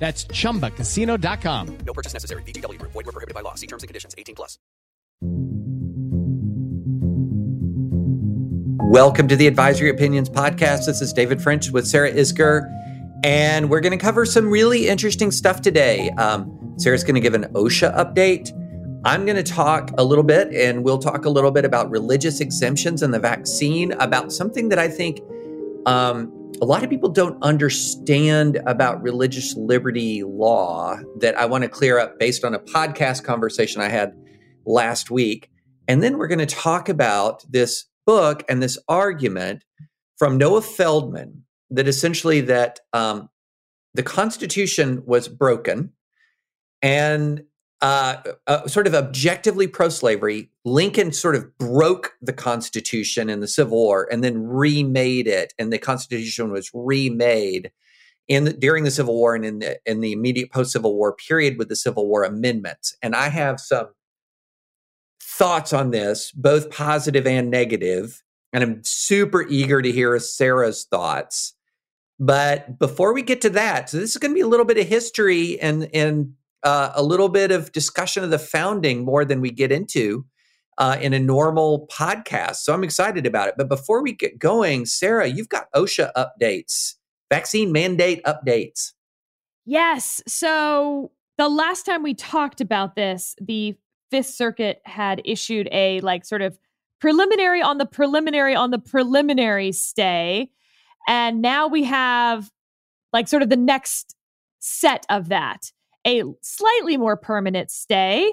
That's chumbacasino.com. No purchase necessary. VGW Group. Void were prohibited by law. See terms and conditions. 18 plus. Welcome to the Advisory Opinions Podcast. This is David French with Sarah Isgur. and we're going to cover some really interesting stuff today. Um, Sarah's going to give an OSHA update. I'm going to talk a little bit, and we'll talk a little bit about religious exemptions and the vaccine, about something that I think um, a lot of people don't understand about religious liberty law that I want to clear up based on a podcast conversation I had last week. And then we're going to talk about this book and this argument from Noah Feldman that essentially that um, the Constitution was broken and uh, uh, sort of objectively pro-slavery. Lincoln sort of broke the Constitution in the Civil War and then remade it, and the Constitution was remade in the, during the Civil War and in the, in the immediate post-Civil War period with the Civil War amendments. And I have some thoughts on this, both positive and negative. negative, and I'm super eager to hear Sarah's thoughts. But before we get to that, so this is going to be a little bit of history and and uh, a little bit of discussion of the founding more than we get into uh, in a normal podcast. So I'm excited about it. But before we get going, Sarah, you've got OSHA updates, vaccine mandate updates. Yes. So the last time we talked about this, the Fifth Circuit had issued a like sort of preliminary on the preliminary on the preliminary stay. And now we have like sort of the next set of that a slightly more permanent stay,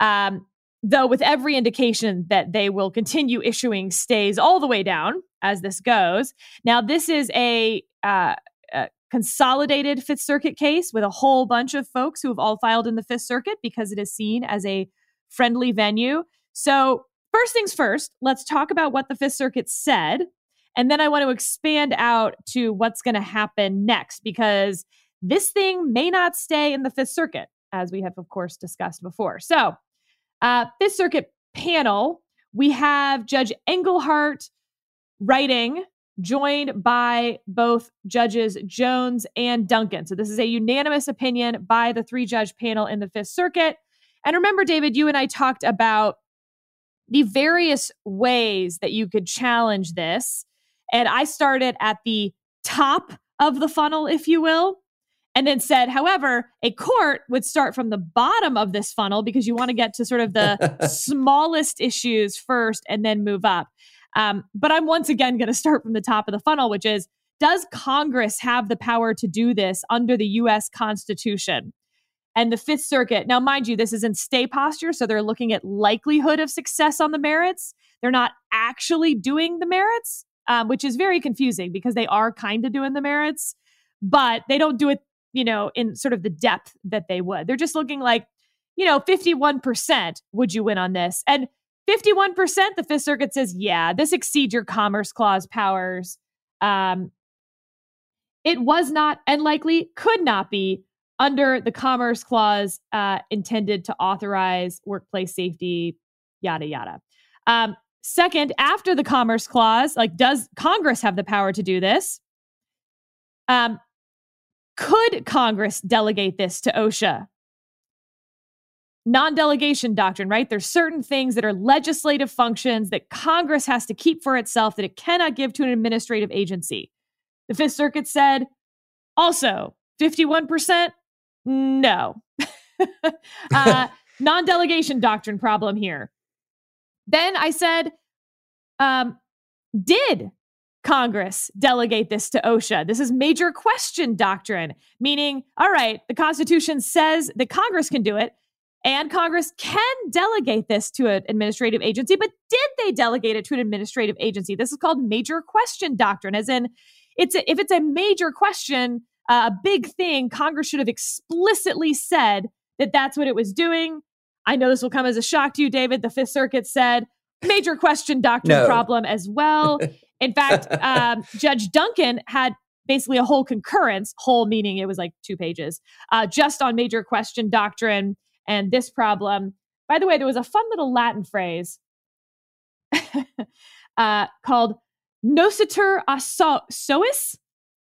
um, though with every indication that they will continue issuing stays all the way down as this goes. Now, this is a, uh, a consolidated Fifth Circuit case with a whole bunch of folks who have all filed in the Fifth Circuit because it is seen as a friendly venue. So, first things first, let's talk about what the Fifth Circuit said. And then I want to expand out to what's going to happen next because this thing may not stay in the Fifth Circuit, as we have, of course, discussed before. So, uh, Fifth Circuit panel, we have Judge Engelhardt writing, joined by both Judges Jones and Duncan. So, this is a unanimous opinion by the three judge panel in the Fifth Circuit. And remember, David, you and I talked about the various ways that you could challenge this. And I started at the top of the funnel, if you will and then said, however, a court would start from the bottom of this funnel because you want to get to sort of the smallest issues first and then move up. Um, but I'm once again going to start from the top of the funnel, which is Does Congress have the power to do this under the US Constitution? And the Fifth Circuit, now, mind you, this is in stay posture. So they're looking at likelihood of success on the merits. They're not actually doing the merits, um, which is very confusing because they are kind of doing the merits, but they don't do it you know, in sort of the depth that they would. They're just looking like, you know, 51% would you win on this? And 51%, the Fifth Circuit says, yeah, this exceeds your Commerce Clause powers. Um, it was not and likely could not be under the Commerce Clause uh, intended to authorize workplace safety, yada, yada. Um, second, after the Commerce Clause, like, does Congress have the power to do this? Um, could Congress delegate this to OSHA? Non delegation doctrine, right? There's certain things that are legislative functions that Congress has to keep for itself that it cannot give to an administrative agency. The Fifth Circuit said also 51%, no. uh, non delegation doctrine problem here. Then I said, um, did Congress delegate this to OSHA. This is major question doctrine, meaning, all right, the Constitution says that Congress can do it, and Congress can delegate this to an administrative agency, but did they delegate it to an administrative agency? This is called major question doctrine, as in, it's a, if it's a major question, uh, a big thing, Congress should have explicitly said that that's what it was doing. I know this will come as a shock to you, David. The Fifth Circuit said major question doctrine No. problem as well. In fact, um, Judge Duncan had basically a whole concurrence, whole meaning it was like two pages, uh, just on major question doctrine and this problem. By the way, there was a fun little Latin phrase uh, called noscitur a so- sois.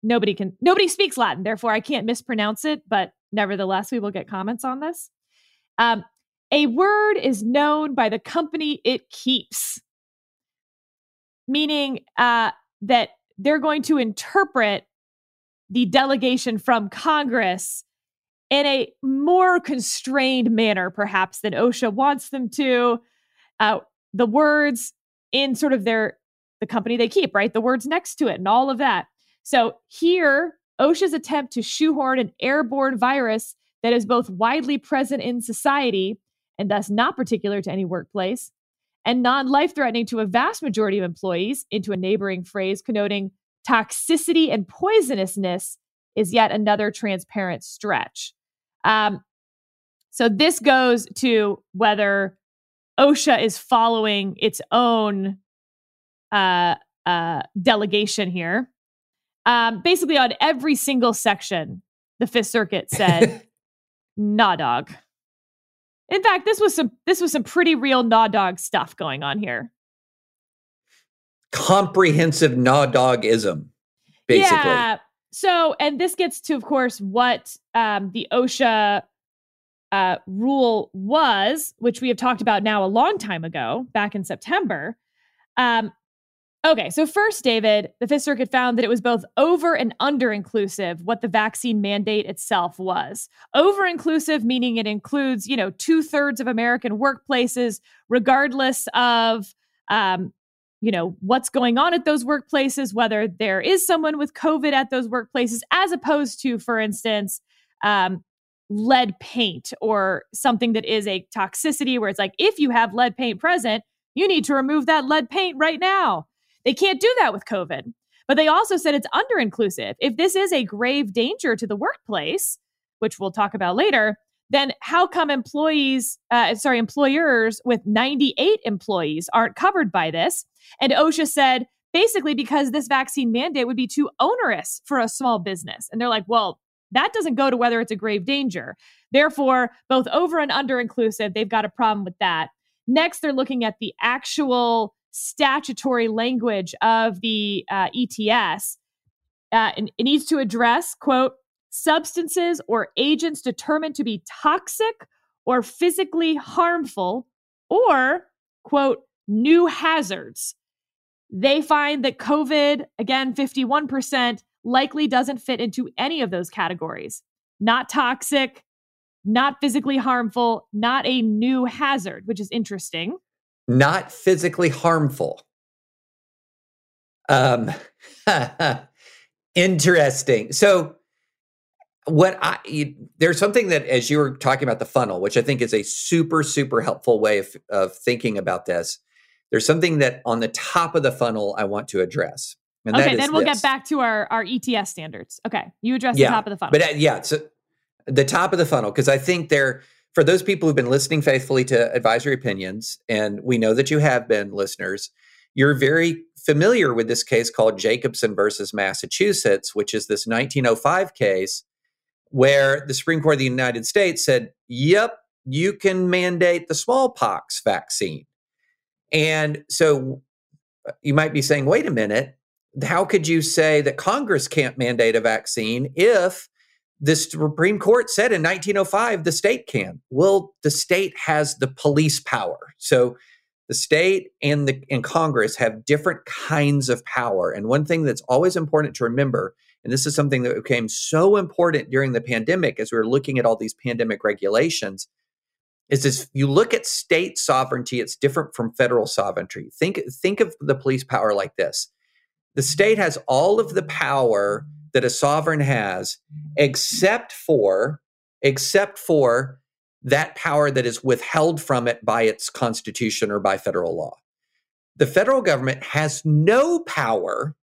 Nobody can, nobody speaks Latin, therefore I can't mispronounce it, but nevertheless, we will get comments on this. Um, a word is known by the company it keeps, meaning uh, that they're going to interpret the delegation from Congress in a more constrained manner, perhaps, than OSHA wants them to. Uh, the words in sort of their the company they keep, right? The words next to it and all of that. So here, OSHA's attempt to shoehorn an airborne virus that is both widely present in society and thus not particular to any workplace and non life threatening to a vast majority of employees into a neighboring phrase connoting toxicity and poisonousness is yet another transparent stretch. Um, so this goes to whether OSHA is following its own uh, uh, delegation here. Um, basically, on every single section, the Fifth Circuit said, "Nah, dog." In fact, this was some this was some pretty real nah dog stuff going on here. Comprehensive gnaw dogism, basically. Yeah. So, and this gets to, of course, what um, the OSHA uh, rule was, which we have talked about now a long time ago, back in September. Um, okay, so first, David, the Fifth Circuit found that it was both over and under inclusive what the vaccine mandate itself was. Over inclusive, meaning it includes, you know, two thirds of American workplaces, regardless of um, you know what's going on at those workplaces whether there is someone with covid at those workplaces as opposed to for instance um, lead paint or something that is a toxicity where it's like if you have lead paint present you need to remove that lead paint right now they can't do that with covid but they also said it's under inclusive if this is a grave danger to the workplace which we'll talk about later then how come employees, uh, sorry, employers with 98 employees aren't covered by this? And OSHA said basically because this vaccine mandate would be too onerous for a small business. And they're like, well, that doesn't go to whether it's a grave danger. Therefore, both over and under inclusive, they've got a problem with that. Next, they're looking at the actual statutory language of the uh, ETS. Uh, and it needs to address, quote, substances or agents determined to be toxic or physically harmful, or, quote, new hazards. They find that COVID, again, 51%, likely doesn't fit into any of those categories. Not toxic, not physically harmful, not a new hazard, which is interesting. Not physically harmful. Um, interesting. So, what I you, there's something that as you were talking about the funnel, which I think is a super super helpful way of, of thinking about this. There's something that on the top of the funnel I want to address. And that okay, is then we'll this. get back to our, our ETS standards. Okay, you address Yeah, the top of the funnel. But uh, yeah, so the top of the funnel, because I think there, for those people who've been listening faithfully to advisory opinions, and we know that you have been listeners, you're very familiar with this case called Jacobson versus Massachusetts, which is this 1905 case where the Supreme Court of the United States said, yep, you can mandate the smallpox vaccine. And so you might be saying, wait a minute, how could you say that Congress can't mandate a vaccine if the Supreme Court said in 1905 the state can? Well, the state has the police power. So the state and the and Congress have different kinds of power. And one thing that's always important to remember, and this is something that became so important during the pandemic as we were looking at all these pandemic regulations, is this you look at state sovereignty, it's different from federal sovereignty. Think think of the police power like this. The state has all of the power that a sovereign has, except for except for that power that is withheld from it by its constitution or by federal law. The federal government has no power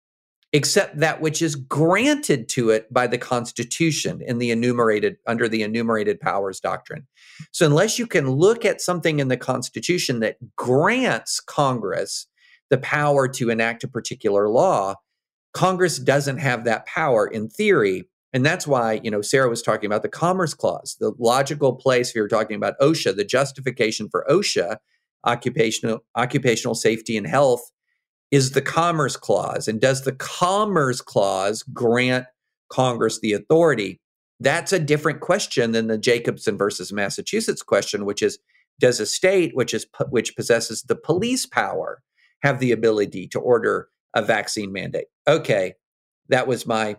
except that which is granted to it by the Constitution in the enumerated under the enumerated powers doctrine. So unless you can look at something in the Constitution that grants Congress the power to enact a particular law, Congress doesn't have that power in theory. And that's why, you know, Sarah was talking about the Commerce Clause, the logical place if you're talking about OSHA, the justification for OSHA, occupational occupational safety and health, is the Commerce Clause. And does the Commerce Clause grant Congress the authority? That's a different question than the Jacobson versus Massachusetts question, which is does a state which is which possesses the police power have the ability to order a vaccine mandate? Okay, that was my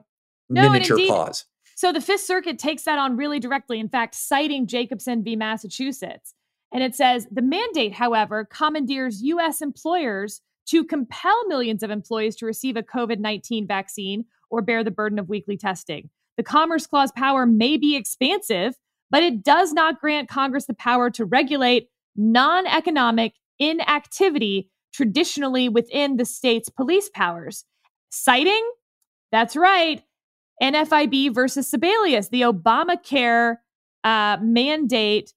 no, miniature indeed, pause. So the Fifth Circuit takes that on really directly, in fact, citing Jacobson v. Massachusetts. And it says the mandate, however, commandeers U.S. employers to compel millions of employees to receive a COVID 19 vaccine or bear the burden of weekly testing. The Commerce Clause power may be expansive, but it does not grant Congress the power to regulate non economic inactivity traditionally within the state's police powers. Citing, that's right, NFIB versus Sebelius, the Obamacare uh, mandate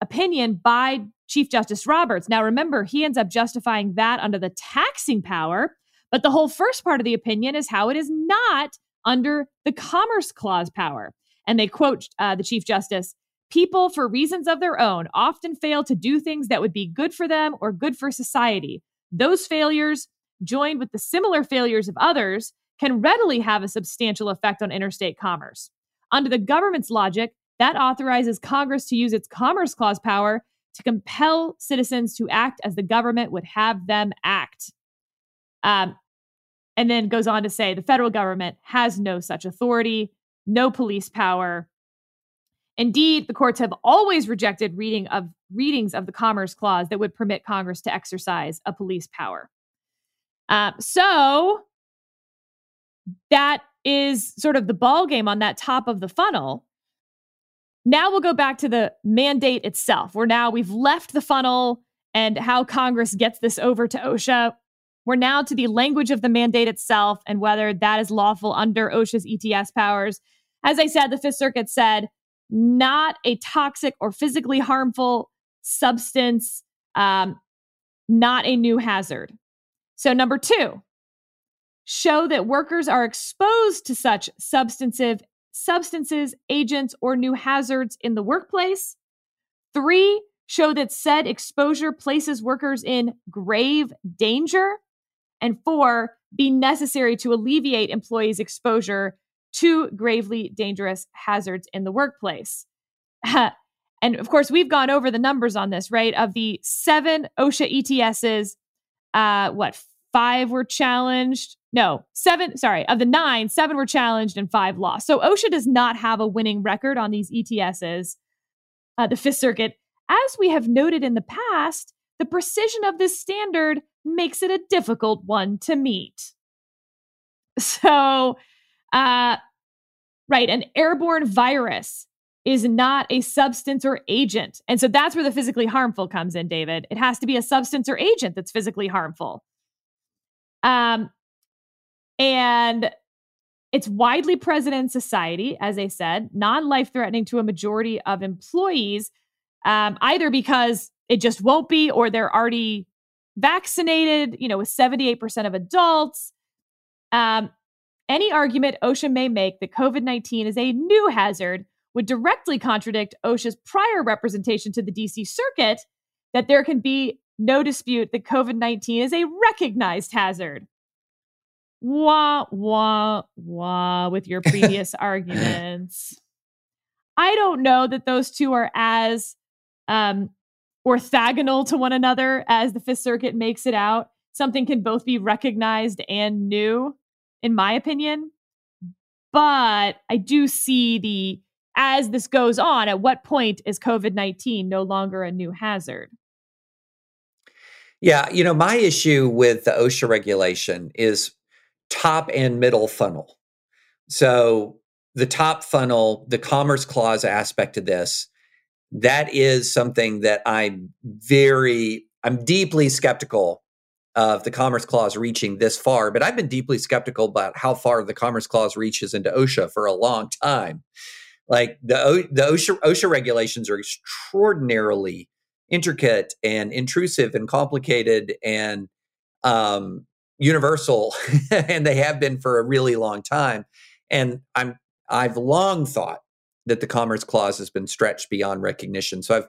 opinion by Chief Justice Roberts. Now, remember, he ends up justifying that under the taxing power, but the whole first part of the opinion is how it is not under the Commerce Clause power. And they quote uh, the Chief Justice People, for reasons of their own, often fail to do things that would be good for them or good for society. Those failures, joined with the similar failures of others, can readily have a substantial effect on interstate commerce. Under the government's logic, that authorizes Congress to use its Commerce Clause power to compel citizens to act as the government would have them act. Um, and then goes on to say the federal government has no such authority, no police power. Indeed, the courts have always rejected reading of readings of the Commerce Clause that would permit Congress to exercise a police power. Um, so that is sort of the ball game on that top of the funnel. Now we'll go back to the mandate itself. We're now, we've left the funnel and how Congress gets this over to OSHA. We're now to the language of the mandate itself and whether that is lawful under OSHA's ETS powers. As I said, the Fifth Circuit said not a toxic or physically harmful substance, um, not a new hazard. So, number two, show that workers are exposed to such substantive substances, agents, or new hazards in the workplace. Three, show that said exposure places workers in grave danger. And four, be necessary to alleviate employees' exposure to gravely dangerous hazards in the workplace. and of course, we've gone over the numbers on this, right? Of the seven OSHA ETSs, uh, what, five were challenged? No, seven, sorry, of the nine, seven were challenged and five lost. So OSHA does not have a winning record on these ETSs. Uh, the Fifth Circuit, as we have noted in the past, the precision of this standard makes it a difficult one to meet. So, uh, right, an airborne virus is not a substance or agent. And so that's where the physically harmful comes in, David. It has to be a substance or agent that's physically harmful. Um, and it's widely present in society, as I said, non life threatening to a majority of employees, um, either because it just won't be or they're already vaccinated, you know, with 78% of adults. Um, any argument OSHA may make that COVID 19 is a new hazard would directly contradict OSHA's prior representation to the DC Circuit that there can be no dispute that COVID 19 is a recognized hazard wah, wah, wah with your previous arguments. I don't know that those two are as um, orthogonal to one another as the Fifth Circuit makes it out. Something can both be recognized and new, in my opinion. But I do see the, as this goes on, at what point is COVID 19 no longer a new hazard? Yeah, you know, my issue with the OSHA regulation is top and middle funnel. So the top funnel, the commerce clause aspect of this, that is something that I'm very, I'm deeply skeptical of the Commerce Clause reaching this far, but I've been deeply skeptical about how far the Commerce Clause reaches into OSHA for a long time. Like the the OSHA, OSHA regulations are extraordinarily intricate and intrusive and complicated and um, universal, and they have been for a really long time. And I'm I've long thought that the Commerce Clause has been stretched beyond recognition. So I've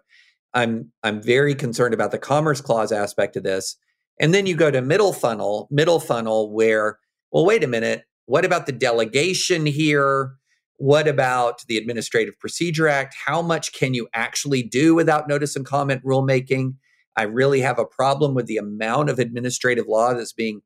I'm I'm very concerned about the Commerce Clause aspect of this. And then you go to middle funnel, middle funnel, where well, wait a minute, what about the delegation here? What about the Administrative Procedure Act? How much can you actually do without notice and comment rulemaking? I really have a problem with the amount of administrative law that's being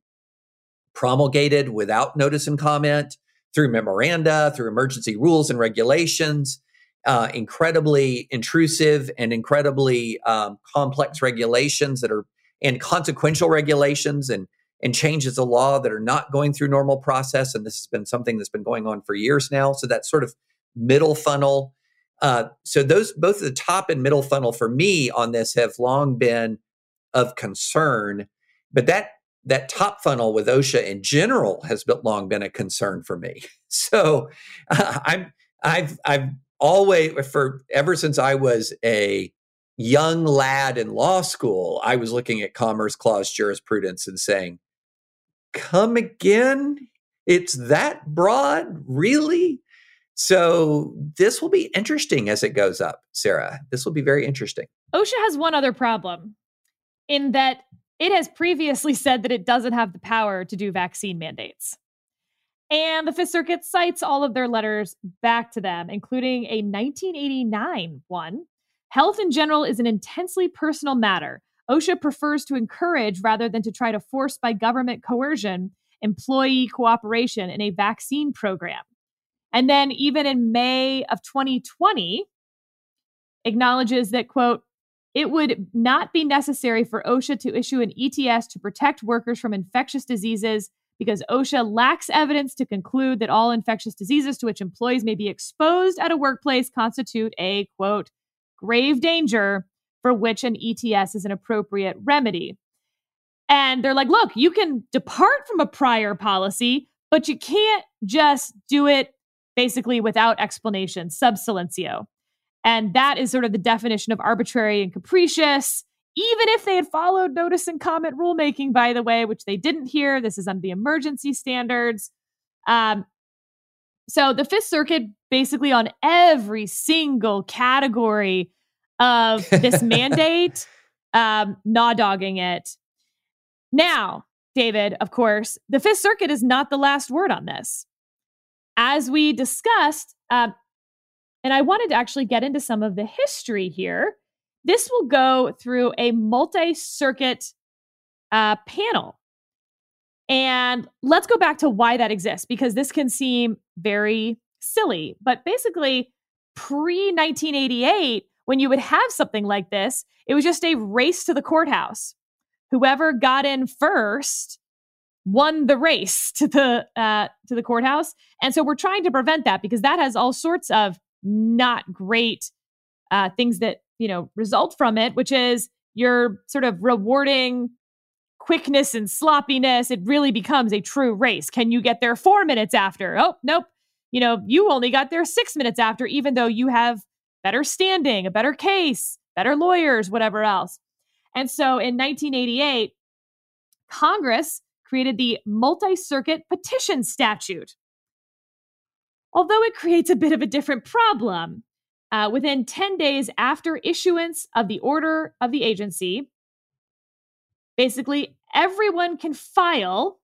promulgated without notice and comment through memoranda, through emergency rules and regulations, uh, incredibly intrusive and incredibly um, complex regulations that are and consequential regulations and and changes of law that are not going through normal process. And this has been something that's been going on for years now. So that sort of middle funnel. Uh, so those both the top and middle funnel for me on this have long been of concern. But that that top funnel with OSHA in general has been, long been a concern for me. So uh, I'm I've I've always for ever since I was a young lad in law school, I was looking at Commerce Clause jurisprudence and saying, "Come again? It's that broad, really?" So this will be interesting as it goes up, Sarah. This will be very interesting. OSHA has one other problem in that it has previously said that it doesn't have the power to do vaccine mandates. And the Fifth Circuit cites all of their letters back to them, including a 1989 one. Health in general is an intensely personal matter. OSHA prefers to encourage rather than to try to force by government coercion employee cooperation in a vaccine program. And then, even in May of 2020, acknowledges that, quote, it would not be necessary for OSHA to issue an ETS to protect workers from infectious diseases because OSHA lacks evidence to conclude that all infectious diseases to which employees may be exposed at a workplace constitute a quote grave danger for which an ETS is an appropriate remedy. And they're like, look, you can depart from a prior policy, but you can't just do it basically without explanation, sub silentio. And that is sort of the definition of arbitrary and capricious. Even if they had followed notice and comment rulemaking, by the way, which they didn't hear, this is under the emergency standards. Um, so the Fifth Circuit, basically on every single category of this mandate, um, gnaw dogging it. Now, David, of course, the Fifth Circuit is not the last word on this. As we discussed, uh, and I wanted to actually get into some of the history here. This will go through a multi circuit uh, panel. And let's go back to why that exists, because this can seem very silly. But basically, pre 1988, when you would have something like this, it was just a race to the courthouse. Whoever got in first won the race to the uh, to the courthouse, and so we're trying to prevent that because that has all sorts of not great uh, things that you know result from it which is you're sort of rewarding quickness and sloppiness it really becomes a true race can you get there four minutes after oh nope you know you only got there six minutes after even though you have better standing a better case better lawyers whatever else and so in 1988 congress created the multi-circuit petition statute although it creates a bit of a different problem. Uh, within 10 days after issuance of the order of the agency, basically everyone can file.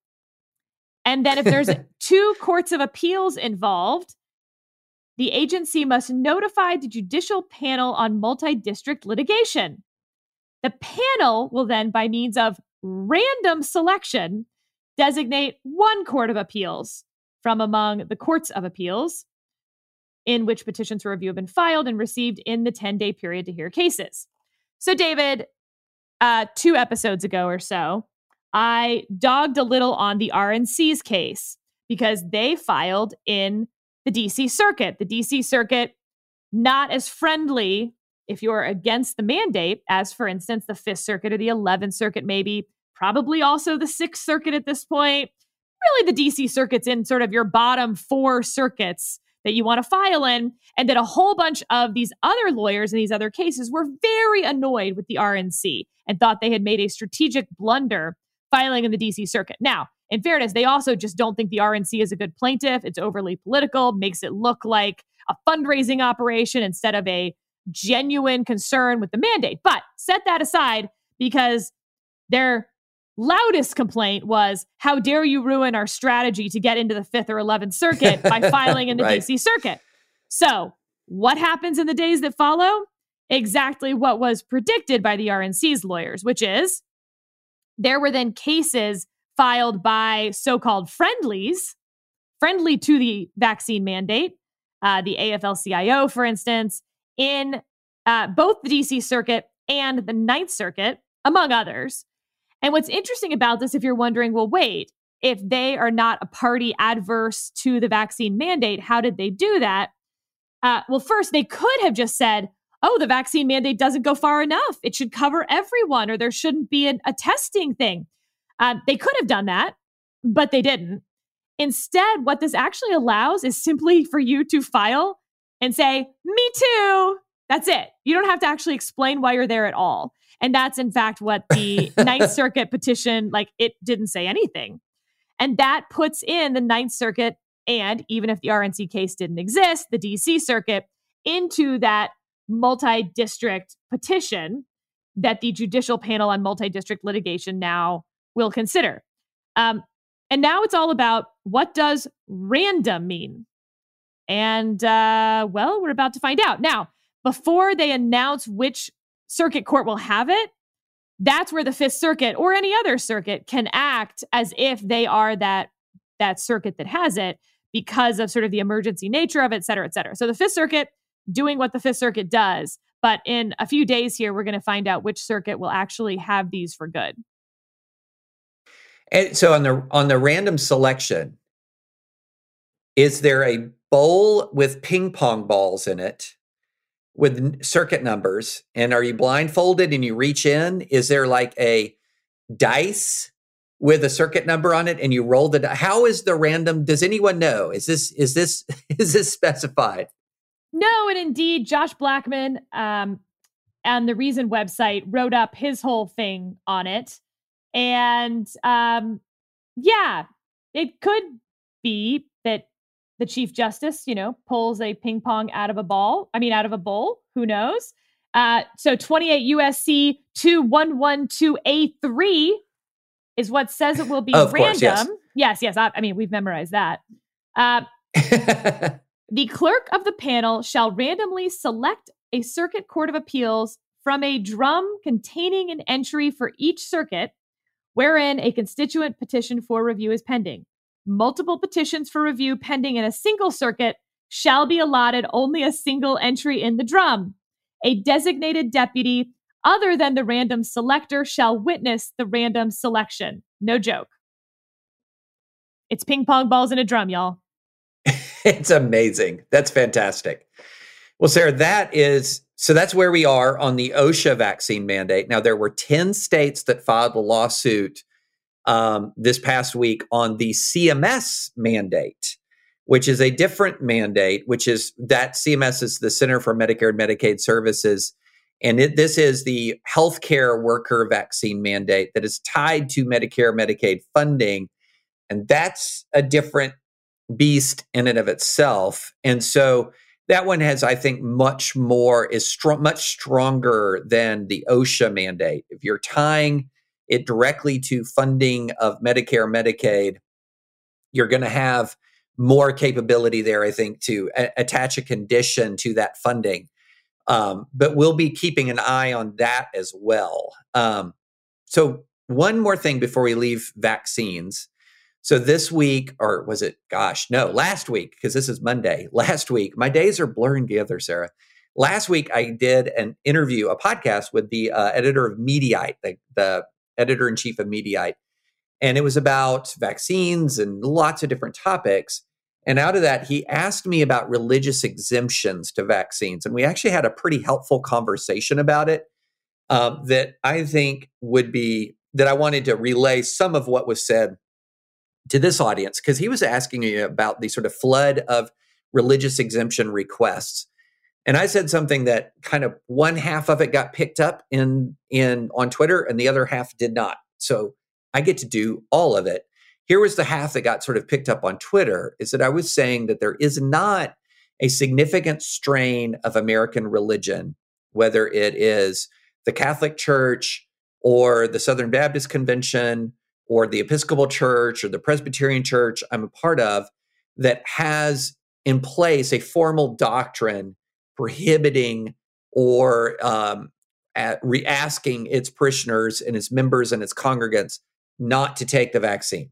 And then if there's two courts of appeals involved, the agency must notify the judicial panel on multi district litigation. The panel will then, by means of random selection, designate one court of appeals from among the courts of appeals in which petitions for review have been filed and received in the 10 day period to hear cases. So, David, uh, two episodes ago or so, I dogged a little on the RNC's case because they filed in the DC Circuit. The DC Circuit, not as friendly if you're against the mandate as, for instance, the Fifth Circuit or the 11th Circuit, maybe probably also the Sixth Circuit at this point. Really, the DC Circuit's in sort of your bottom four circuits that you want to file in. And that a whole bunch of these other lawyers in these other cases were very annoyed with the RNC and thought they had made a strategic blunder filing in the DC Circuit. Now, in fairness, they also just don't think the RNC is a good plaintiff. It's overly political, makes it look like a fundraising operation instead of a genuine concern with the mandate. But set that aside because their loudest complaint was how dare you ruin our strategy to get into the 5th or 11th circuit by filing in the right. DC circuit. So, what happens in the days that follow? Exactly what was predicted by the RNC's lawyers, which is there were then cases filed by so called friendlies, friendly to the vaccine mandate, uh, the AFL CIO, for instance, in uh, both the DC Circuit and the Ninth Circuit, among others. And what's interesting about this, if you're wondering, well, wait, if they are not a party adverse to the vaccine mandate, how did they do that? Uh, well, first, they could have just said, oh, the vaccine mandate doesn't go far enough. It should cover everyone, or there shouldn't be an, a testing thing. Uh, they could have done that, but they didn't. Instead, what this actually allows is simply for you to file and say, Me too. That's it. You don't have to actually explain why you're there at all. And that's in fact what the Ninth Circuit petition, like it didn't say anything. And that puts in the Ninth Circuit and even if the RNC case didn't exist, the DC Circuit into that multi district petition that the Judicial Panel on Multi District Litigation now will consider. Um, and now it's all about what does random mean? And uh, well, we're about to find out. Now, before they announce which circuit court will have it, that's where the Fifth Circuit or any other circuit can act as if they are that that circuit that has it because of sort of the emergency nature of it, et cetera, et cetera. So the Fifth Circuit doing what the Fifth Circuit does. But in a few days here, we're going to find out which circuit will actually have these for good. And so on the on the random selection, is there a bowl with ping pong balls in it with circuit numbers? And are you blindfolded and you reach in? Is there like a dice with a circuit number on it and you roll the how is the random does anyone know is this is this is this specified no and indeed josh blackman um and the reason website wrote up his whole thing on it and um, yeah, it could be that the Chief Justice, you know, pulls a ping pong out of a ball. I mean, out of a bowl. Who knows? Uh, so 28 USC 2112A3 is what says it will be random. Course, yes, yes. yes I, I, mean, we've memorized that. Uh, the clerk of the panel shall randomly select a circuit court of appeals from a drum containing an entry for each circuit wherein a constituent petition for review is pending. Multiple petitions for review pending in a single circuit shall be allotted only a single entry in the drum. A designated deputy other than the random selector shall witness the random selection. No joke. It's ping pong balls in a drum, y'all. it's amazing. That's fantastic. Well, Sarah, that is so that's where we are on the OSHA vaccine mandate. Now, there were 10 states that filed a lawsuit um, this past week on the CMS mandate, which is a different mandate, which is that CMS is the Center for Medicare and Medicaid Services. And it, this is the healthcare worker vaccine mandate that is tied to Medicare, Medicaid funding. And that's a different beast in and of itself. And so, that one has, I think, much more is much stronger than the OSHA mandate. If you're tying it directly to funding of Medicare, Medicaid, you're going to have more capability there, I think, to a- attach a condition to that funding. Um, but we'll be keeping an eye on that as well. Um, so, one more thing before we leave vaccines. So this week, or was it, gosh, no, last week, because this is Monday, last week, my days are blurring together, Sarah. Last week, I did an interview, a podcast with the uh, editor of Mediaite, the, the editor in chief of Mediaite. And it was about vaccines and lots of different topics. And out of that, he asked me about religious exemptions to vaccines. And we actually had a pretty helpful conversation about it um, that I think would be that I wanted to relay some of what was said to this audience because he was asking me about the sort of flood of religious exemption requests. And I said something that kind of one half of it got picked up in in on Twitter and the other half did not. So I get to do all of it. Here was the half that got sort of picked up on Twitter is that I was saying that there is not a significant strain of American religion, whether it is the Catholic Church or the Southern Baptist Convention or the Episcopal Church or the Presbyterian Church I'm a part of, that has in place a formal doctrine prohibiting or um, re- asking its parishioners and its members and its congregants not to take the vaccine.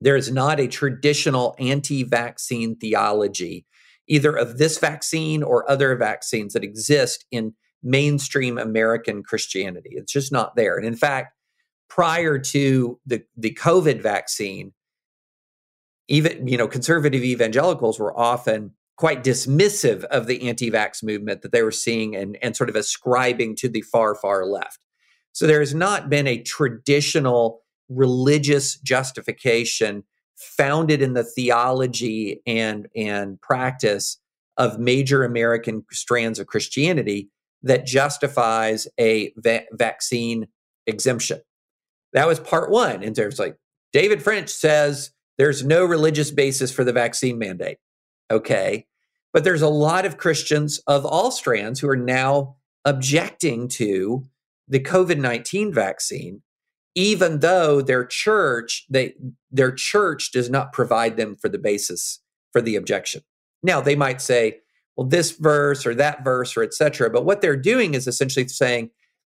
There is not a traditional anti vaccine theology, either of this vaccine or other vaccines that exist in mainstream American Christianity. It's just not there. And in fact, prior to the, the COVID vaccine, even you know conservative evangelicals were often quite dismissive of the anti-vax movement that they were seeing and, and sort of ascribing to the far far left. So there has not been a traditional religious justification founded in the theology and and practice of major american strands of christianity that justifies a va- vaccine exemption that was part one. And there's like, David French says there's no religious basis for the vaccine mandate. Okay. But there's a lot of Christians of all strands who are now objecting to the COVID 19 vaccine, even though their church, they, their church does not provide them for the basis for the objection. Now, they might say, well, this verse or that verse or etc. But what they're doing is essentially saying,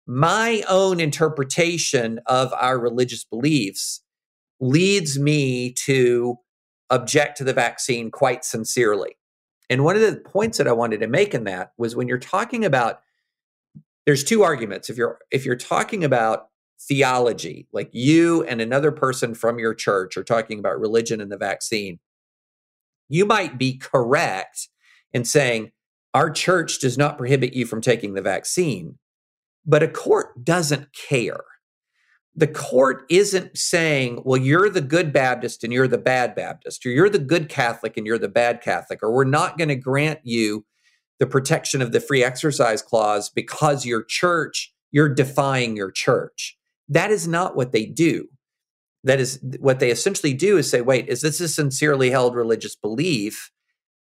my own interpretation of our religious beliefs leads me to object to the vaccine quite sincerely. And one of the points that I wanted to make in that was when you're talking about there's two arguments. If you're if you're talking about theology, like you and another person from your church are talking about religion and the vaccine, you might be correct in saying our church does not prohibit you from taking the vaccine. But a court doesn't care. The court isn't saying, well, you're the good Baptist and you're the bad Baptist, or you're the good Catholic and you're the bad Catholic, or we're not going to grant you the protection of the free exercise clause because your church, you're defying your church. That is not what they do. That is what they essentially do is say, wait, is this a sincerely held religious belief?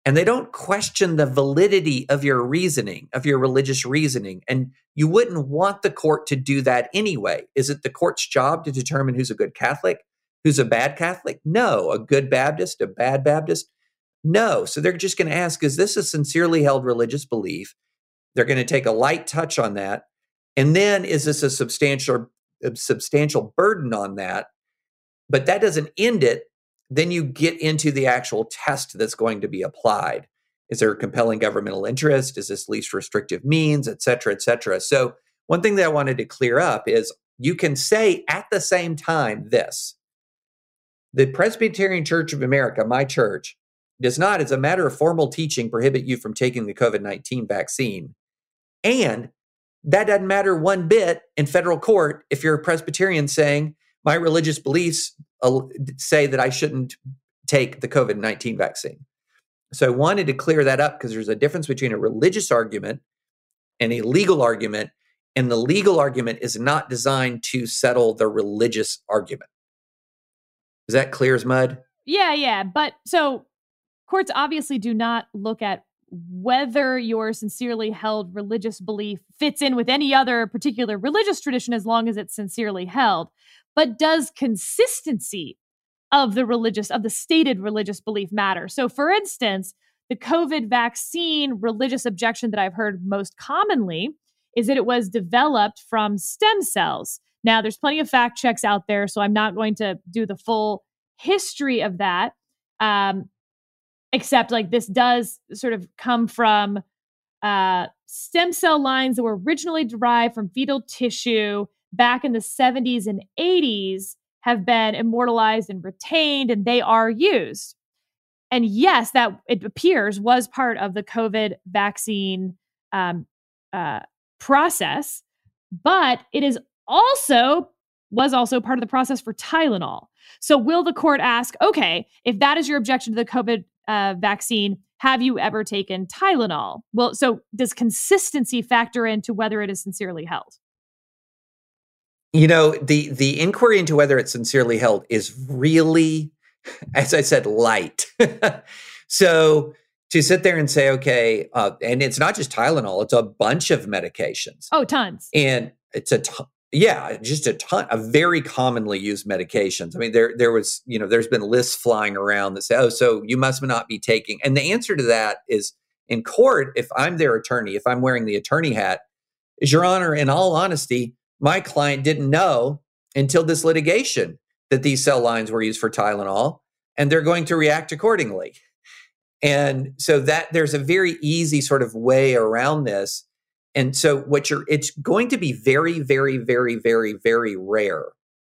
And they don't question the validity of your reasoning, of your religious reasoning. And you wouldn't want the court to do that anyway. Is it the court's job to determine who's a good Catholic, who's a bad Catholic? No. A good Baptist, a bad Baptist? No. So they're just going to ask, is this a sincerely held religious belief? They're going to take a light touch on that. And then is this a substantial a substantial burden on that? But that doesn't end it then you get into the actual test that's going to be applied. Is there a compelling governmental interest? Is this least restrictive means, et cetera, et cetera? So, one thing that I wanted to clear up is you can say at the same time this the Presbyterian Church of America, my church, does not, as a matter of formal teaching, prohibit you from taking the COVID 19 vaccine. And that doesn't matter one bit in federal court if you're a Presbyterian saying, my religious beliefs say that I shouldn't take the COVID 19 vaccine. So I wanted to clear that up because there's a difference between a religious argument and a legal argument. And the legal argument is not designed to settle the religious argument. Is that clear as mud? Yeah, yeah. But so courts obviously do not look at whether your sincerely held religious belief fits in with any other particular religious tradition as long as it's sincerely held but does consistency of the religious, of the stated religious belief matter? So, for instance, the COVID vaccine religious objection that I've heard most commonly is that it was developed from stem cells. Now, there's plenty of fact checks out there, so I'm not going to do the full history of that. Um, except like this does sort of come from uh, stem cell lines that were originally derived from fetal tissue back in the 70s and 80s have been immortalized and retained, and they are used. And yes, that it appears was part of the COVID vaccine um, uh, process, but it is also was also part of the process for Tylenol. So, will the court ask, okay, if that is your objection to the COVID uh, vaccine, have you ever taken Tylenol? Well, so does consistency factor into whether it is sincerely held? You know, the the inquiry into whether it's sincerely held is really, as I said, light. so to sit there and say, okay, uh, and it's not just Tylenol; it's a bunch of medications. Oh, tons. And it's a ton. Yeah, just a ton of very commonly used medications. I mean, there there was, you know, there's been lists flying around that say, oh, so you must not be taking. And the answer to that is in court, if I'm their attorney, if I'm wearing the attorney hat, is your honor, in all honesty, my client didn't know until this litigation that these cell lines were used for Tylenol, and they're going to react accordingly. And so that there's a very easy sort of way around this. And so what you're it's going to be very, very, very, very, very rare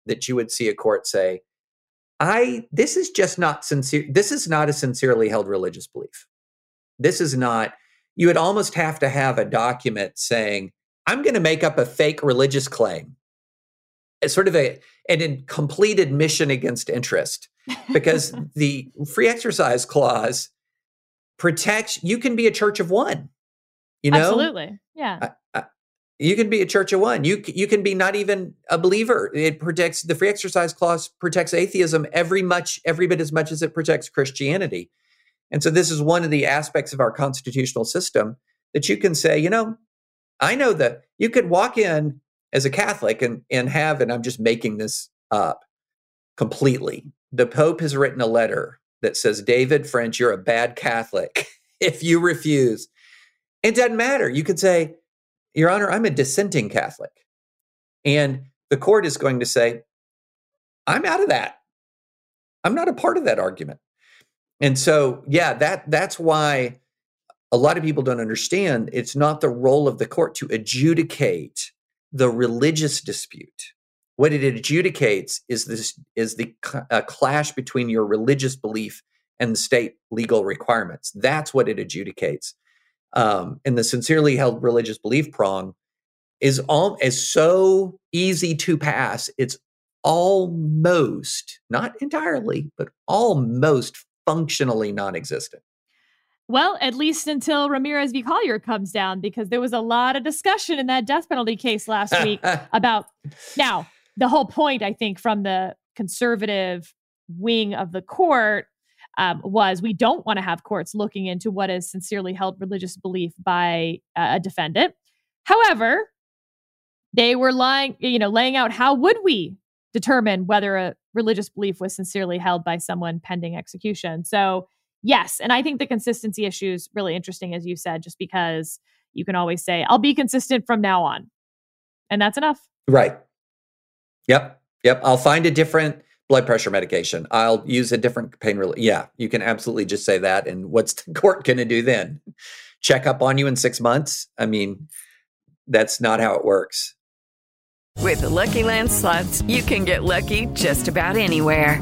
that you would see a court say, I this is just not sincere. This is not a sincerely held religious belief. This is not, you would almost have to have a document saying, I'm going to make up a fake religious claim. It's sort of a an incomplete admission against interest because the free exercise clause protects you can be a church of one. You know? Absolutely. Yeah. you can be a church of one. You you can be not even a believer. It protects the free exercise clause protects atheism every much every bit as much as it protects Christianity. And so this is one of the aspects of our constitutional system that you can say, you know, I know that you could walk in as a Catholic and, and have, and I'm just making this up completely. The Pope has written a letter that says, David French, you're a bad Catholic if you refuse. It doesn't matter. You could say, Your Honor, I'm a dissenting Catholic. And the court is going to say, I'm out of that. I'm not a part of that argument. And so, yeah, that that's why a lot of people don't understand it's not the role of the court to adjudicate the religious dispute. What it adjudicates is this is the uh, clash between your religious belief and the state legal requirements. That's what it adjudicates. Um, and the sincerely held religious belief prong is all is so easy to pass it's almost not entirely but almost functionally non-existent well, at least until Ramirez v. Collier comes down, because there was a lot of discussion in that death penalty case last week about now the whole point, I think, from the conservative wing of the court um, was we don't want to have courts looking into what is sincerely held religious belief by uh, a defendant. However, they were lying, you know, laying out how would we determine whether a religious belief was sincerely held by someone pending execution. So yes. And I think the consistency issue is really interesting, as you said, just because you can always say, I'll be consistent from now on. And that's enough. Right. Yep. Yep. I'll find a different blood pressure medication. I'll use a different pain relief. Yeah, you can absolutely just say that. And what's the court going to do then? Check up on you in six months? I mean, that's not how it works. With the Lucky Land slots, you can get lucky just about anywhere.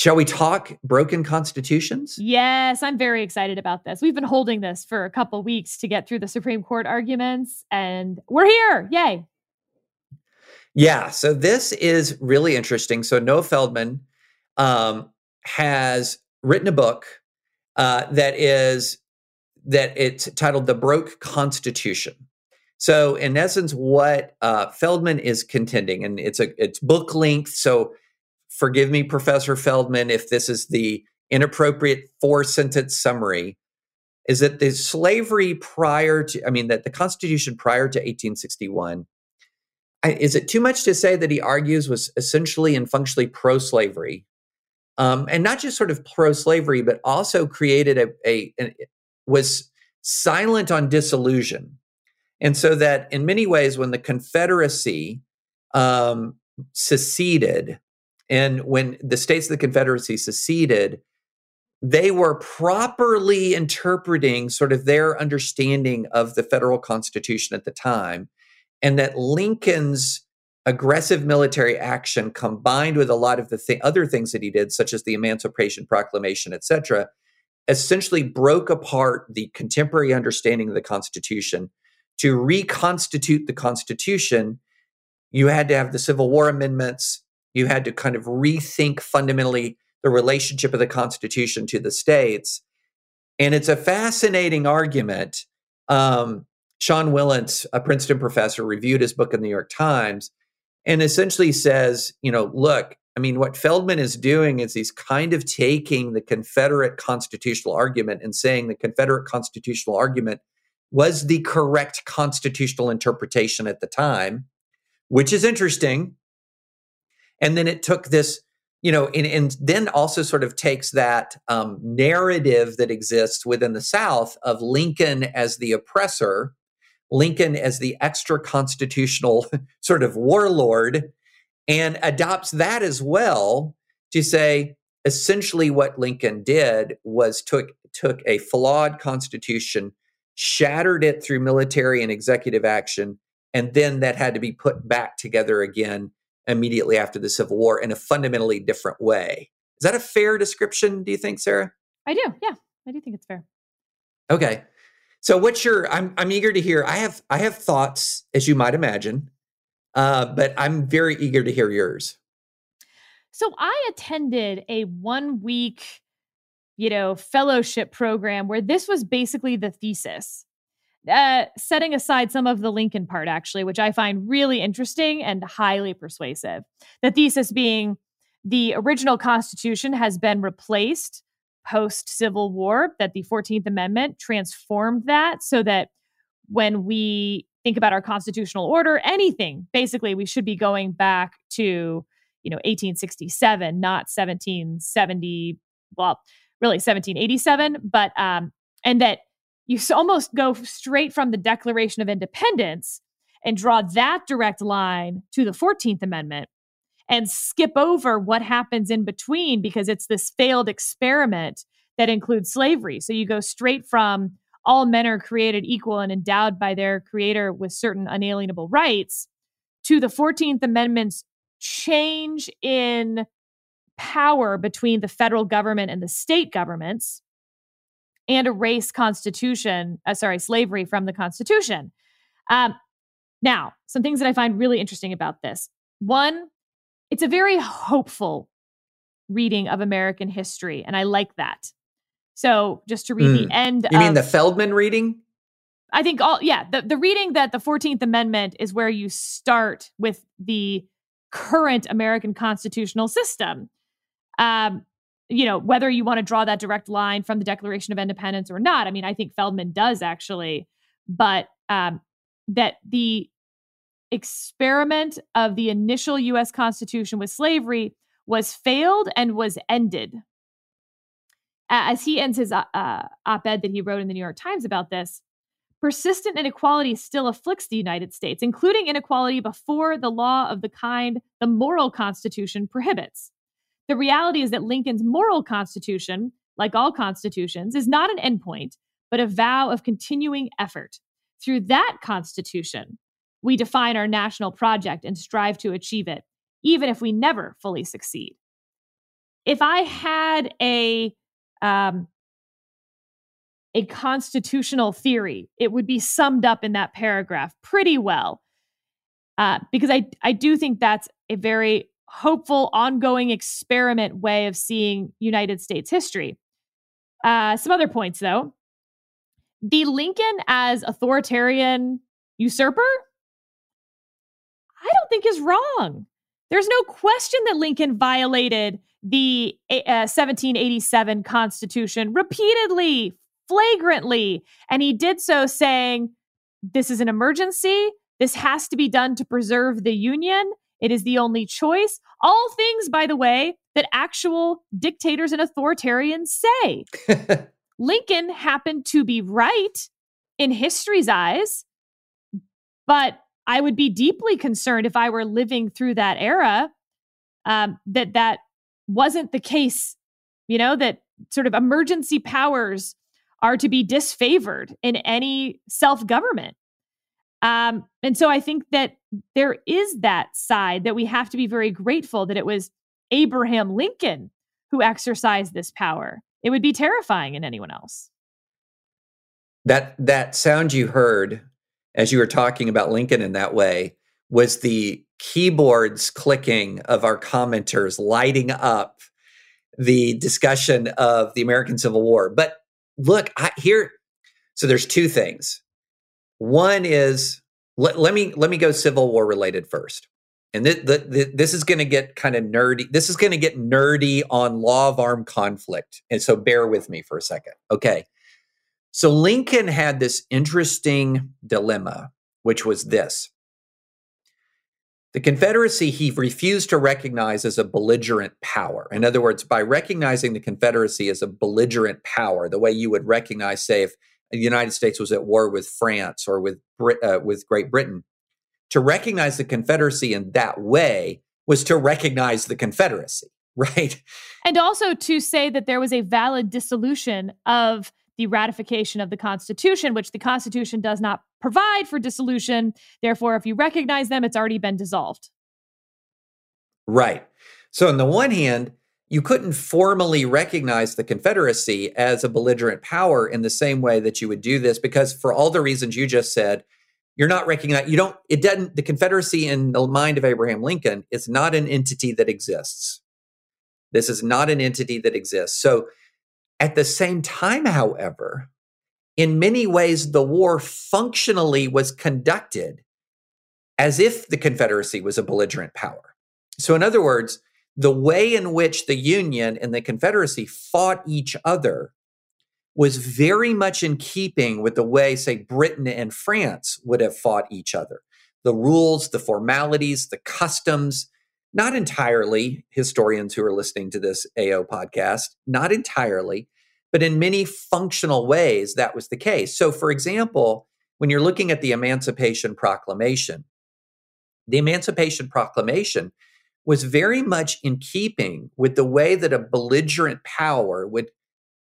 Shall we talk broken constitutions? Yes, I'm very excited about this. We've been holding this for a couple weeks to get through the Supreme Court arguments, and we're here. Yay. Yeah, so this is really interesting. So Noah Feldman um, has written a book uh, that is that it's titled "The Broke Constitution." So, in essence, what uh, Feldman is contending, and it's a it's book length, so forgive me, Professor Feldman, if this is the inappropriate four sentence summary, is that the slavery prior to, I mean, that the Constitution prior to 1861, is it too much to say that he argues was essentially and functionally pro slavery? Um, and not just sort of pro slavery, but also created a, a, a, was silent on dissolution. And so that in many ways, when the Confederacy um, seceded And when the states of the Confederacy seceded, they were properly interpreting sort of their understanding of the federal constitution at the time and that lincoln's aggressive military action combined with a lot of the th- other things that he did such as the emancipation proclamation etc essentially broke apart the contemporary understanding of the constitution. To reconstitute the constitution you had to have the civil war amendments you had to kind of rethink fundamentally the relationship of the Constitution to the states. And it's a fascinating argument. Um, Sean Wilentz, a Princeton professor, reviewed his book in the New York Times and essentially says, you know, look, I mean, what Feldman is doing is he's kind of taking the Confederate constitutional argument and saying the Confederate constitutional argument was the correct constitutional interpretation at the time, which is interesting. And then it took this you know, and, and then also sort of takes that um, narrative that exists within the South of Lincoln as the oppressor, Lincoln as the extra constitutional sort of warlord, and adopts that as well to say essentially what Lincoln did was took took a flawed constitution, shattered it through military and executive action, and then that had to be put back together again immediately after the Civil War in a fundamentally different way. Is that a fair description, do you think, Sarah? I do. Yeah, I do think it's fair. Okay. So what's your I'm I'm eager to hear. I have I have thoughts, as you might imagine. Uh, but I'm very eager to hear yours. So I attended a one week, you know, fellowship program where this was basically the thesis uh, setting aside some of the Lincoln part, actually, which I find really interesting and highly persuasive. The thesis being the original Constitution has been replaced post Civil War, that the 14th Amendment transformed that so that when we think about our constitutional order, anything, basically, we should be going back to, you know, 1867, not 1770, well, really 1787, but, um, and that you almost go straight from the Declaration of Independence and draw that direct line to the 14th Amendment and skip over what happens in between because it's this failed experiment that includes slavery. So you go straight from all men are created equal and endowed by their creator with certain unalienable rights to the 14th Amendment's change in power between the federal government and the state governments and erase constitution, uh, sorry, slavery from the Constitution. Um, now, some things that I find really interesting about this. One, it's a very hopeful reading of American history, and I like that. So, just to read mm. the hmm. end. You of, mean the Feldman reading? I think all yeah, the, the reading that the 14th Amendment is where you start with the current American constitutional system. Um, you know, whether you want to draw that direct line from the Declaration of Independence or not. I mean, I think Feldman does actually, but um, that the experiment of the initial US Constitution with slavery was failed and was ended. As he ends his uh, uh, op ed that he wrote in the New York Times about this, persistent inequality still afflicts the United States, including inequality before the law of the kind the moral constitution prohibits. The reality is that Lincoln's moral constitution, like all constitutions, is not an endpoint, but a vow of continuing effort. Through that constitution, we define our national project and strive to achieve it, even if we never fully succeed. If I had a um, a constitutional theory, it would be summed up in that paragraph pretty well, uh, because I I do think that's a very hopeful, ongoing experiment way of seeing United States history. Uh, some other points, though. The Lincoln as authoritarian usurper, I don't think is wrong. There's no question that Lincoln violated the uh, 1787 Constitution repeatedly, flagrantly. And he did so saying, This is an emergency. This has to be done to preserve the Union. It is the only choice. All things, by the way, that actual dictators and authoritarians say. Lincoln happened to be right in history's eyes, but I would be deeply concerned if I were living through that era um, that that wasn't the case. You know that sort of emergency powers are to be disfavored in any self government. Um, and so I think that there is that side that we have to be very grateful that it was Abraham Lincoln who exercised this power. It would be terrifying in anyone else. That that sound you heard as you were talking about Lincoln in that way was the keyboards clicking of our commenters lighting up the discussion of the American Civil War. But look, I, here, so there's two things. One is let, let me let me go Civil War related first, and th- th- th- this is going to get kind of nerdy. This is going to get nerdy on law of armed conflict, and so bear with me for a second. Okay, so Lincoln had this interesting dilemma, which was this. The Confederacy he refused to recognize as a belligerent power. In other words, by recognizing the Confederacy as a belligerent power, the way you would recognize, say, if the United States was at war with France or with Brit- uh, with Great Britain, to recognize the Confederacy in that way was to recognize the Confederacy, right? And also to say that there was a valid dissolution of the ratification of the Constitution, which the Constitution does not provide for dissolution. Therefore, if you recognize them, it's already been dissolved. Right. So, on the one hand, you couldn't formally recognize the Confederacy as a belligerent power in the same way that you would do this, because for all the reasons you just said, you're not recognizing, you don't, it doesn't, the Confederacy in the mind of Abraham Lincoln is not an entity that exists. This is not an entity that exists. So, at the same time, however, in many ways, the war functionally was conducted as if the Confederacy was a belligerent power. So, in other words, the way in which the Union and the Confederacy fought each other was very much in keeping with the way, say, Britain and France would have fought each other. The rules, the formalities, the customs, not entirely, historians who are listening to this AO podcast, not entirely, but in many functional ways, that was the case. So, for example, when you're looking at the Emancipation Proclamation, the Emancipation Proclamation was very much in keeping with the way that a belligerent power would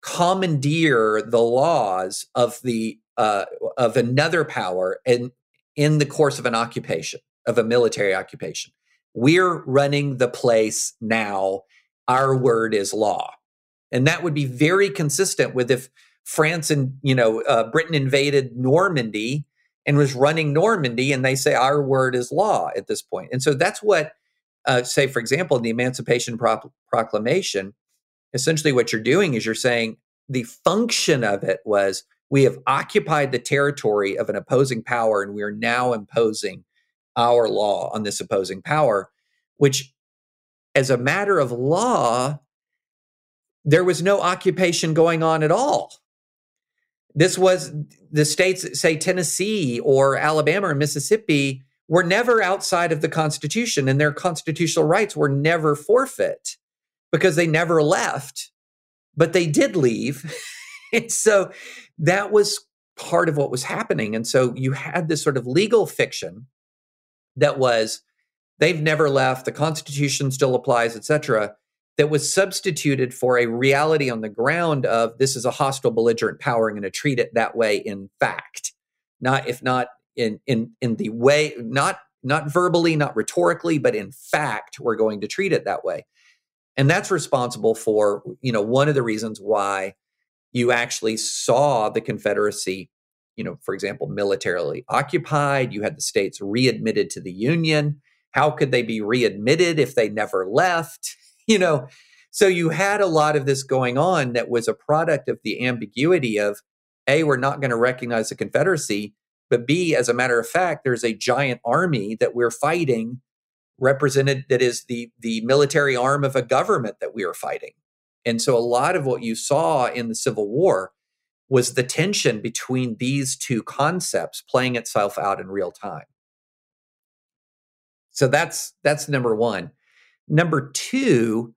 commandeer the laws of the uh, of another power and in the course of an occupation of a military occupation. We're running the place now. Our word is law. And that would be very consistent with if france and you know uh, britain invaded normandy and was running normandy and they say our word is law at this point. And so that's what uh, say for example in the emancipation Pro- proclamation essentially what you're doing is you're saying the function of it was we have occupied the territory of an opposing power and we are now imposing our law on this opposing power which as a matter of law there was no occupation going on at all. This was the states say tennessee or alabama or mississippi were never outside of the constitution and their constitutional rights were never forfeit because they never left but they did leave. And so that was part of what was happening. And so you had this sort of legal fiction that was they've never left the constitution still applies etc that was substituted for a reality on the ground of this is a hostile belligerent power i'm going to treat it that way in fact. Not if not in in in the way not not verbally not rhetorically but in fact we're going to treat it that way. And that's responsible for you know one of the reasons why you actually saw the confederacy you know for example militarily occupied you had the states readmitted to the union. How could they be readmitted if they never left? You know so you had a lot of this going on that was a product of the ambiguity of a we're not going to recognize the confederacy but b as a matter of fact there's a giant army that we're fighting represented that is the the military arm of a government that we are fighting. And so a lot of what you saw in the civil war was the tension between these two concepts playing itself out in real time. So that's that's number 1 number 2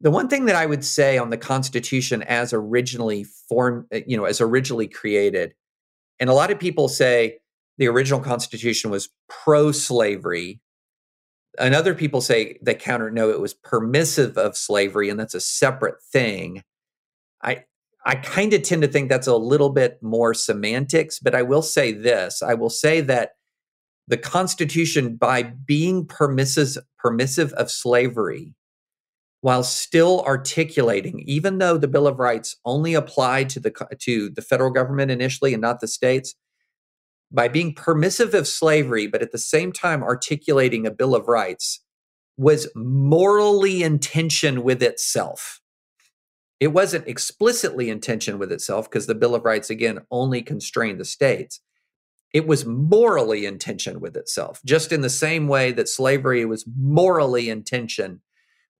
the one thing that i would say on the constitution as originally formed you know as originally created and a lot of people say the original constitution was pro slavery and other people say they counter no it was permissive of slavery and that's a separate thing. I i kind of tend to think that's a little bit more semantics but i will say this. I will say that the constitution by being permissive permissive of slavery while still articulating even though the bill of rights only applied to the to the federal government initially and not the states by being permissive of slavery, but at the same time articulating a Bill of Rights, was morally in tension with itself. It wasn't explicitly in tension with itself because the Bill of Rights, again, only constrained the states. It was morally in tension with itself, just in the same way that slavery was morally in tension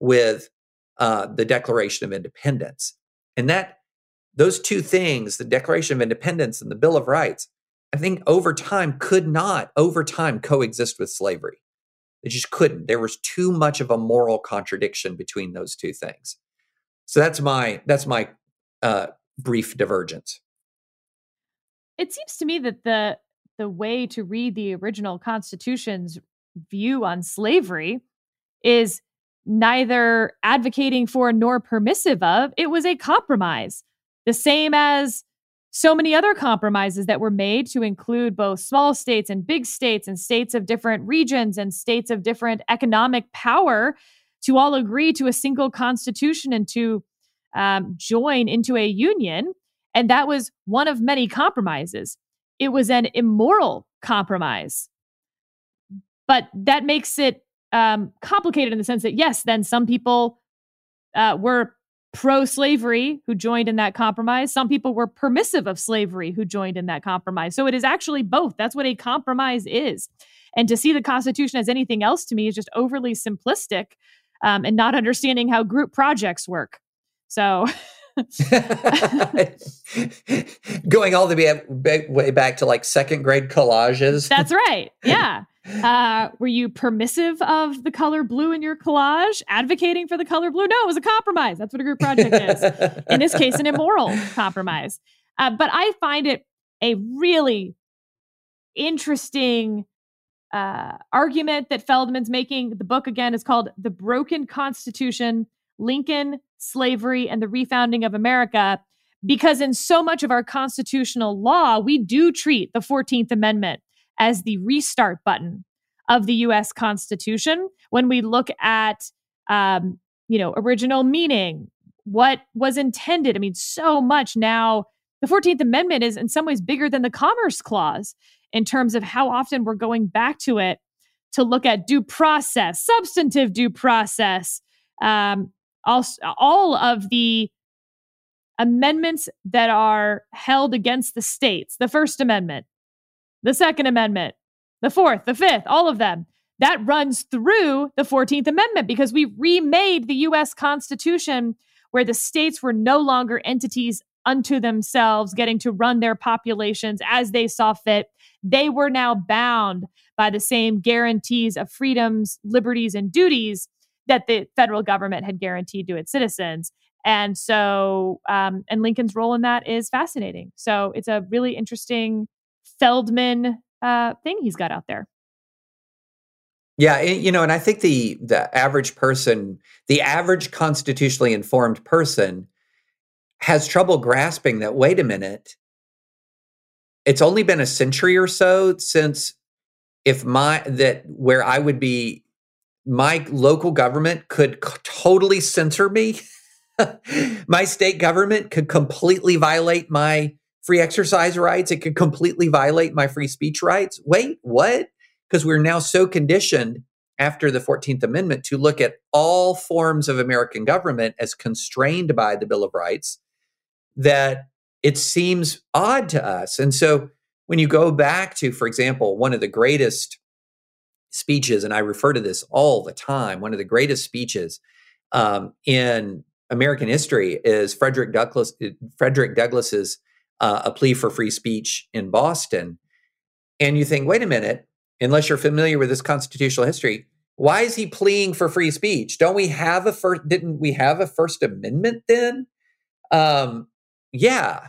with uh, the Declaration of Independence. And that those two things, the Declaration of Independence and the Bill of Rights, I think over time could not over time coexist with slavery. It just couldn't. There was too much of a moral contradiction between those two things. So that's my that's my uh, brief divergence. It seems to me that the the way to read the original Constitution's view on slavery is neither advocating for nor permissive of. It was a compromise, the same as so many other compromises that were made to include both small states and big states and states of different regions and states of different economic power to all agree to a single constitution and to um, join into a union. And that was one of many compromises. It was an immoral compromise. But that makes it um, complicated in the sense that, yes, then some people uh, were pro slavery who joined in that compromise. Some people were permissive of slavery who joined in that compromise. So it is actually both. That's what a compromise is. And to see the Constitution as anything else to me is just overly simplistic um, and not understanding how group projects work. So. Going all the way, way back to like second grade collages. That's right. Yeah. Uh, were you permissive of the color blue in your collage, advocating for the color blue? No, it was a compromise. That's what a group project is. in this case, an immoral compromise. Uh, but I find it a really interesting uh, argument that Feldman's making. The book, again, is called The Broken Constitution Lincoln, Slavery, and the Refounding of America. Because in so much of our constitutional law, we do treat the 14th Amendment as the restart button of the US Constitution. When we look at um, you know original meaning what was intended i mean so much now the 14th amendment is in some ways bigger than the commerce clause in terms of how often we're going back to it to look at due process substantive due process um, all, all of the amendments that are held against the states. The first amendment the Second Amendment, the Fourth, the Fifth, all of them. That runs through the 14th Amendment because we remade the US Constitution where the states were no longer entities unto themselves, getting to run their populations as they saw fit. They were now bound by the same guarantees of freedoms, liberties, and duties that the federal government had guaranteed to its citizens. And so, um, and Lincoln's role in that is fascinating. So it's a really interesting Feldman uh, thing he's got out there. Yeah, you know, and I think the the average person, the average constitutionally informed person has trouble grasping that wait a minute. It's only been a century or so since if my that where I would be my local government could c- totally censor me. my state government could completely violate my free exercise rights. It could completely violate my free speech rights. Wait, what? Because we're now so conditioned after the 14th Amendment to look at all forms of American government as constrained by the Bill of Rights that it seems odd to us. And so when you go back to, for example, one of the greatest speeches, and I refer to this all the time, one of the greatest speeches um, in American history is Frederick Douglass, Frederick Douglass's uh, a plea for free speech in Boston. And you think, wait a minute, unless you're familiar with this constitutional history, why is he pleading for free speech? Don't we have a first? Didn't we have a First Amendment then? Um, yeah,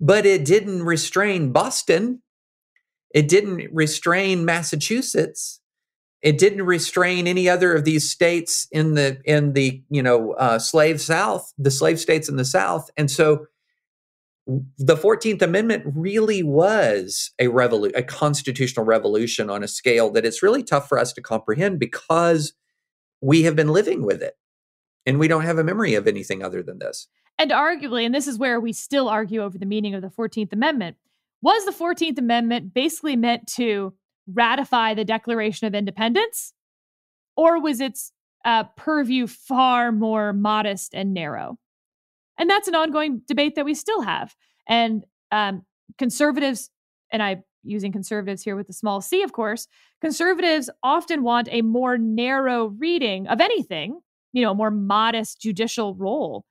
but it didn't restrain Boston. It didn't restrain Massachusetts. It didn't restrain any other of these states in the in the you know uh, slave South, the slave states in the South, and so the 14th amendment really was a revolu- a constitutional revolution on a scale that it's really tough for us to comprehend because we have been living with it. And we don't have a memory of anything other than this. And arguably and this is where we still argue over the meaning of the 14th amendment was the 14th amendment basically meant to ratify the declaration of independence? Or was its uh, purview far more modest and narrow and that's an ongoing debate that we still have. And um, conservatives, and I'm using conservatives here with a small c, of course, conservatives often want a more narrow reading of anything, you know, a more modest judicial role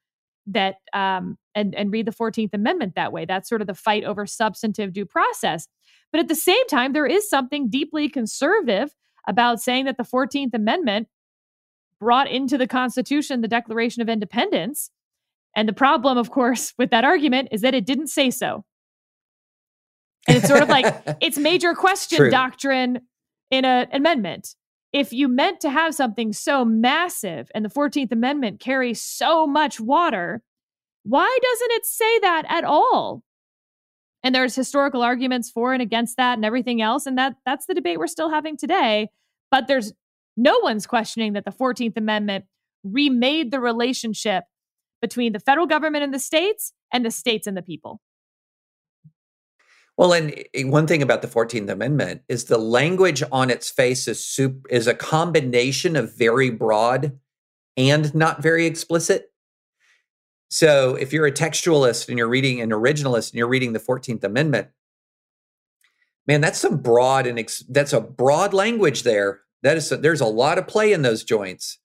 that um, and and read the 14th amendment that way that's sort of the fight over substantive due process but at the same time there is something deeply conservative about saying that the 14th amendment brought into the constitution the declaration of independence and the problem, of course, with that argument is that it didn't say so. And it's sort of like it's major question True. doctrine in an amendment. If you meant to have something so massive and the 14th Amendment carries so much water, why doesn't it say that at all? And there's historical arguments for and against that and everything else. And that that's the debate we're still having today. But there's no one's questioning that the 14th Amendment remade the relationship between the federal government and the states and the states and the people. Well, and eh, one thing about the 14th Amendment is the language on its face is soup, is a combination of very broad and not very explicit. So if you're a textualist and you're reading an originalist and you're reading the 14th Amendment, man, that's some broad and ex, that's a broad language there. That is there's a lot of play in those joints.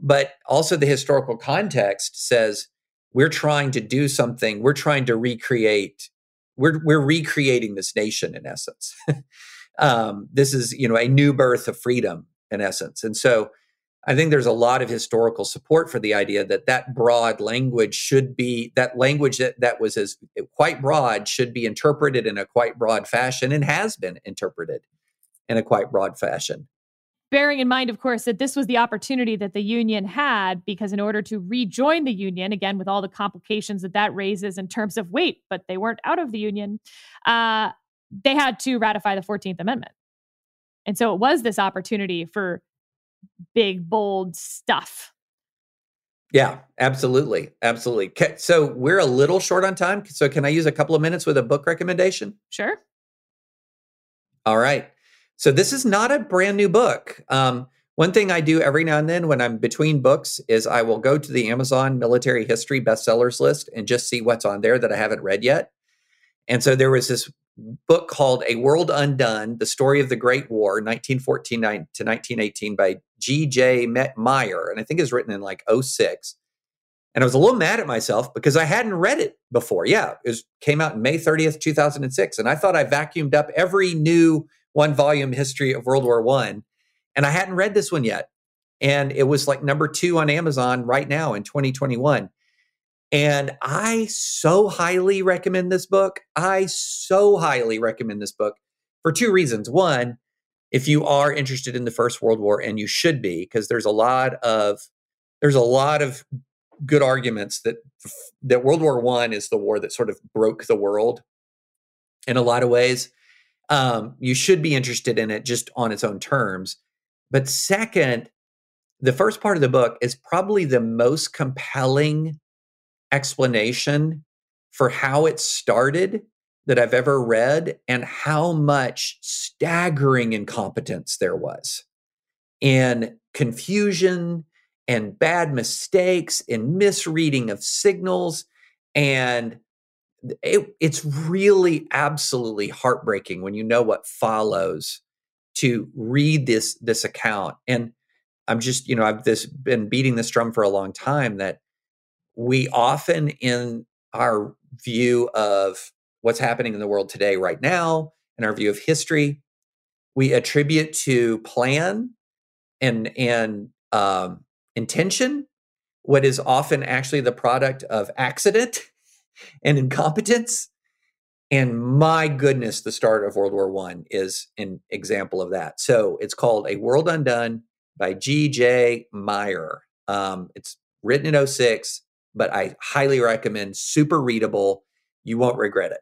But also, the historical context says we're trying to do something, we're trying to recreate, we're, we're recreating this nation in essence. um, this is, you know, a new birth of freedom in essence. And so, I think there's a lot of historical support for the idea that that broad language should be that language that, that was as quite broad should be interpreted in a quite broad fashion and has been interpreted in a quite broad fashion bearing in mind, of course, that this was the opportunity that the union had because in order to rejoin the union, again, with all the complications that that raises in terms of wait, but they weren't out of the union, uh, they had to ratify the 14th Amendment. And so it was this opportunity for big, bold stuff. Yeah, absolutely. Absolutely. So we're a little short on time. So can I use a couple of minutes with a book recommendation? Sure. All right. So this is not a brand new book. Um, one thing I do every now and then when I'm between books is I will go to the Amazon military history bestsellers list and just see what's on there that I haven't read yet. And so there was this book called A World Undone The Story of the Great War, 1914 to 1918, by G.J. Meyer. And I think it was written in like 06. And I was a little mad at myself because I hadn't read it before. Yeah, it was, came out May 30th, 2006. And I thought I vacuumed up every new one volume history of World War One, and I hadn't read this one yet, and it was like number two on Amazon right now in 2021. And I so highly recommend this book. I so highly recommend this book for two reasons. One, if you are interested in the First World War, and you should be, because there's a lot of there's a lot of good arguments that that World War One is the war that sort of broke the world in a lot of ways um, you should be interested in it just on its own terms. But second, the first part of the book is probably the most compelling explanation for how it started that I've ever read and how much staggering incompetence there was and confusion and bad mistakes and misreading of signals and it, it's really absolutely heartbreaking when you know what follows to read this this account. And i'm just you know i've this been beating this drum for a long time that we often in our view of what's happening in the world today right now in our view of history we attribute to plan and and um, intention what is often actually the product of accident and incompetence. And my goodness, the start of World War One is an example of that. So it's called A World Undone by G.J. Meyer. Um, it's written in 06, but I highly recommend. Super readable. You won't regret it.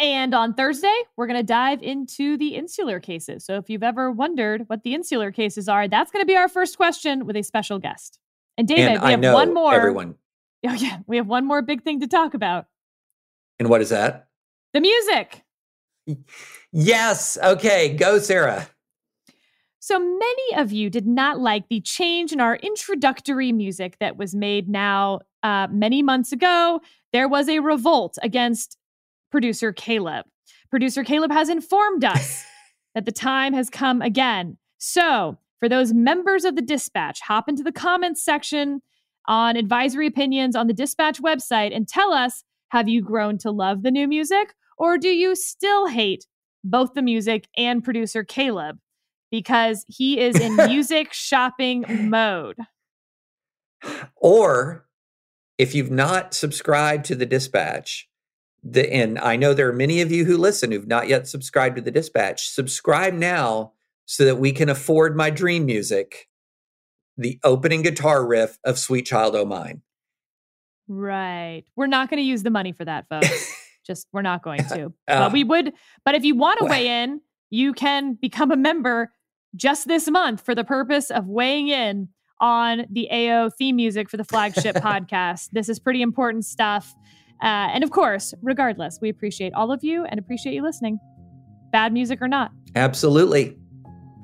And on Thursday, we're going to dive into the insular cases. So if you've ever wondered what the insular cases are, that's going to be our first question with a special guest. And David, and we I have one more. everyone. Oh yeah, we have one more big thing to talk about. And what is that? The music. Yes. Okay. Go, Sarah. So many of you did not like the change in our introductory music that was made now uh, many months ago. There was a revolt against producer Caleb. Producer Caleb has informed us that the time has come again. So, for those members of the dispatch, hop into the comments section on advisory opinions on the dispatch website and tell us have you grown to love the new music or do you still hate both the music and producer Caleb? because he is in music shopping mode. Or if you've not subscribed to the dispatch, the, and I know there are many of you who listen who've not yet subscribed to the dispatch, subscribe now so that we can afford my dream music, the opening guitar riff of Sweet Child O' Mine. Right. We're not going to use the money for that, folks. Just we're not going to. Uh, but we would, but if you want to well- weigh in, you can become a member just this month for the purpose of weighing in on the AO theme music for the flagship podcast. This is pretty important stuff. Uh, and of course, regardless, we appreciate all of you and appreciate you listening, bad music or not. Absolutely.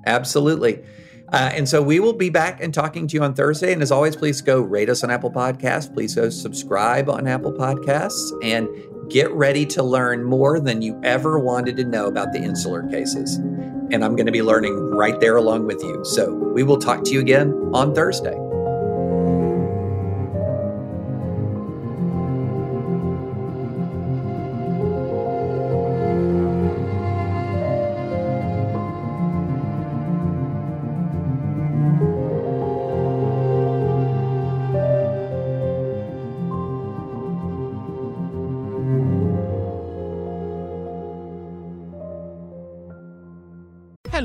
Absolutely. Uh, and so we will be back and talking to you on Thursday. And as always, please go rate us on Apple Podcasts. Please go subscribe on Apple Podcasts and get ready to learn more than you ever wanted to know about the insular cases. And I'm going to be learning right there along with you. So we will talk to you again on Thursday.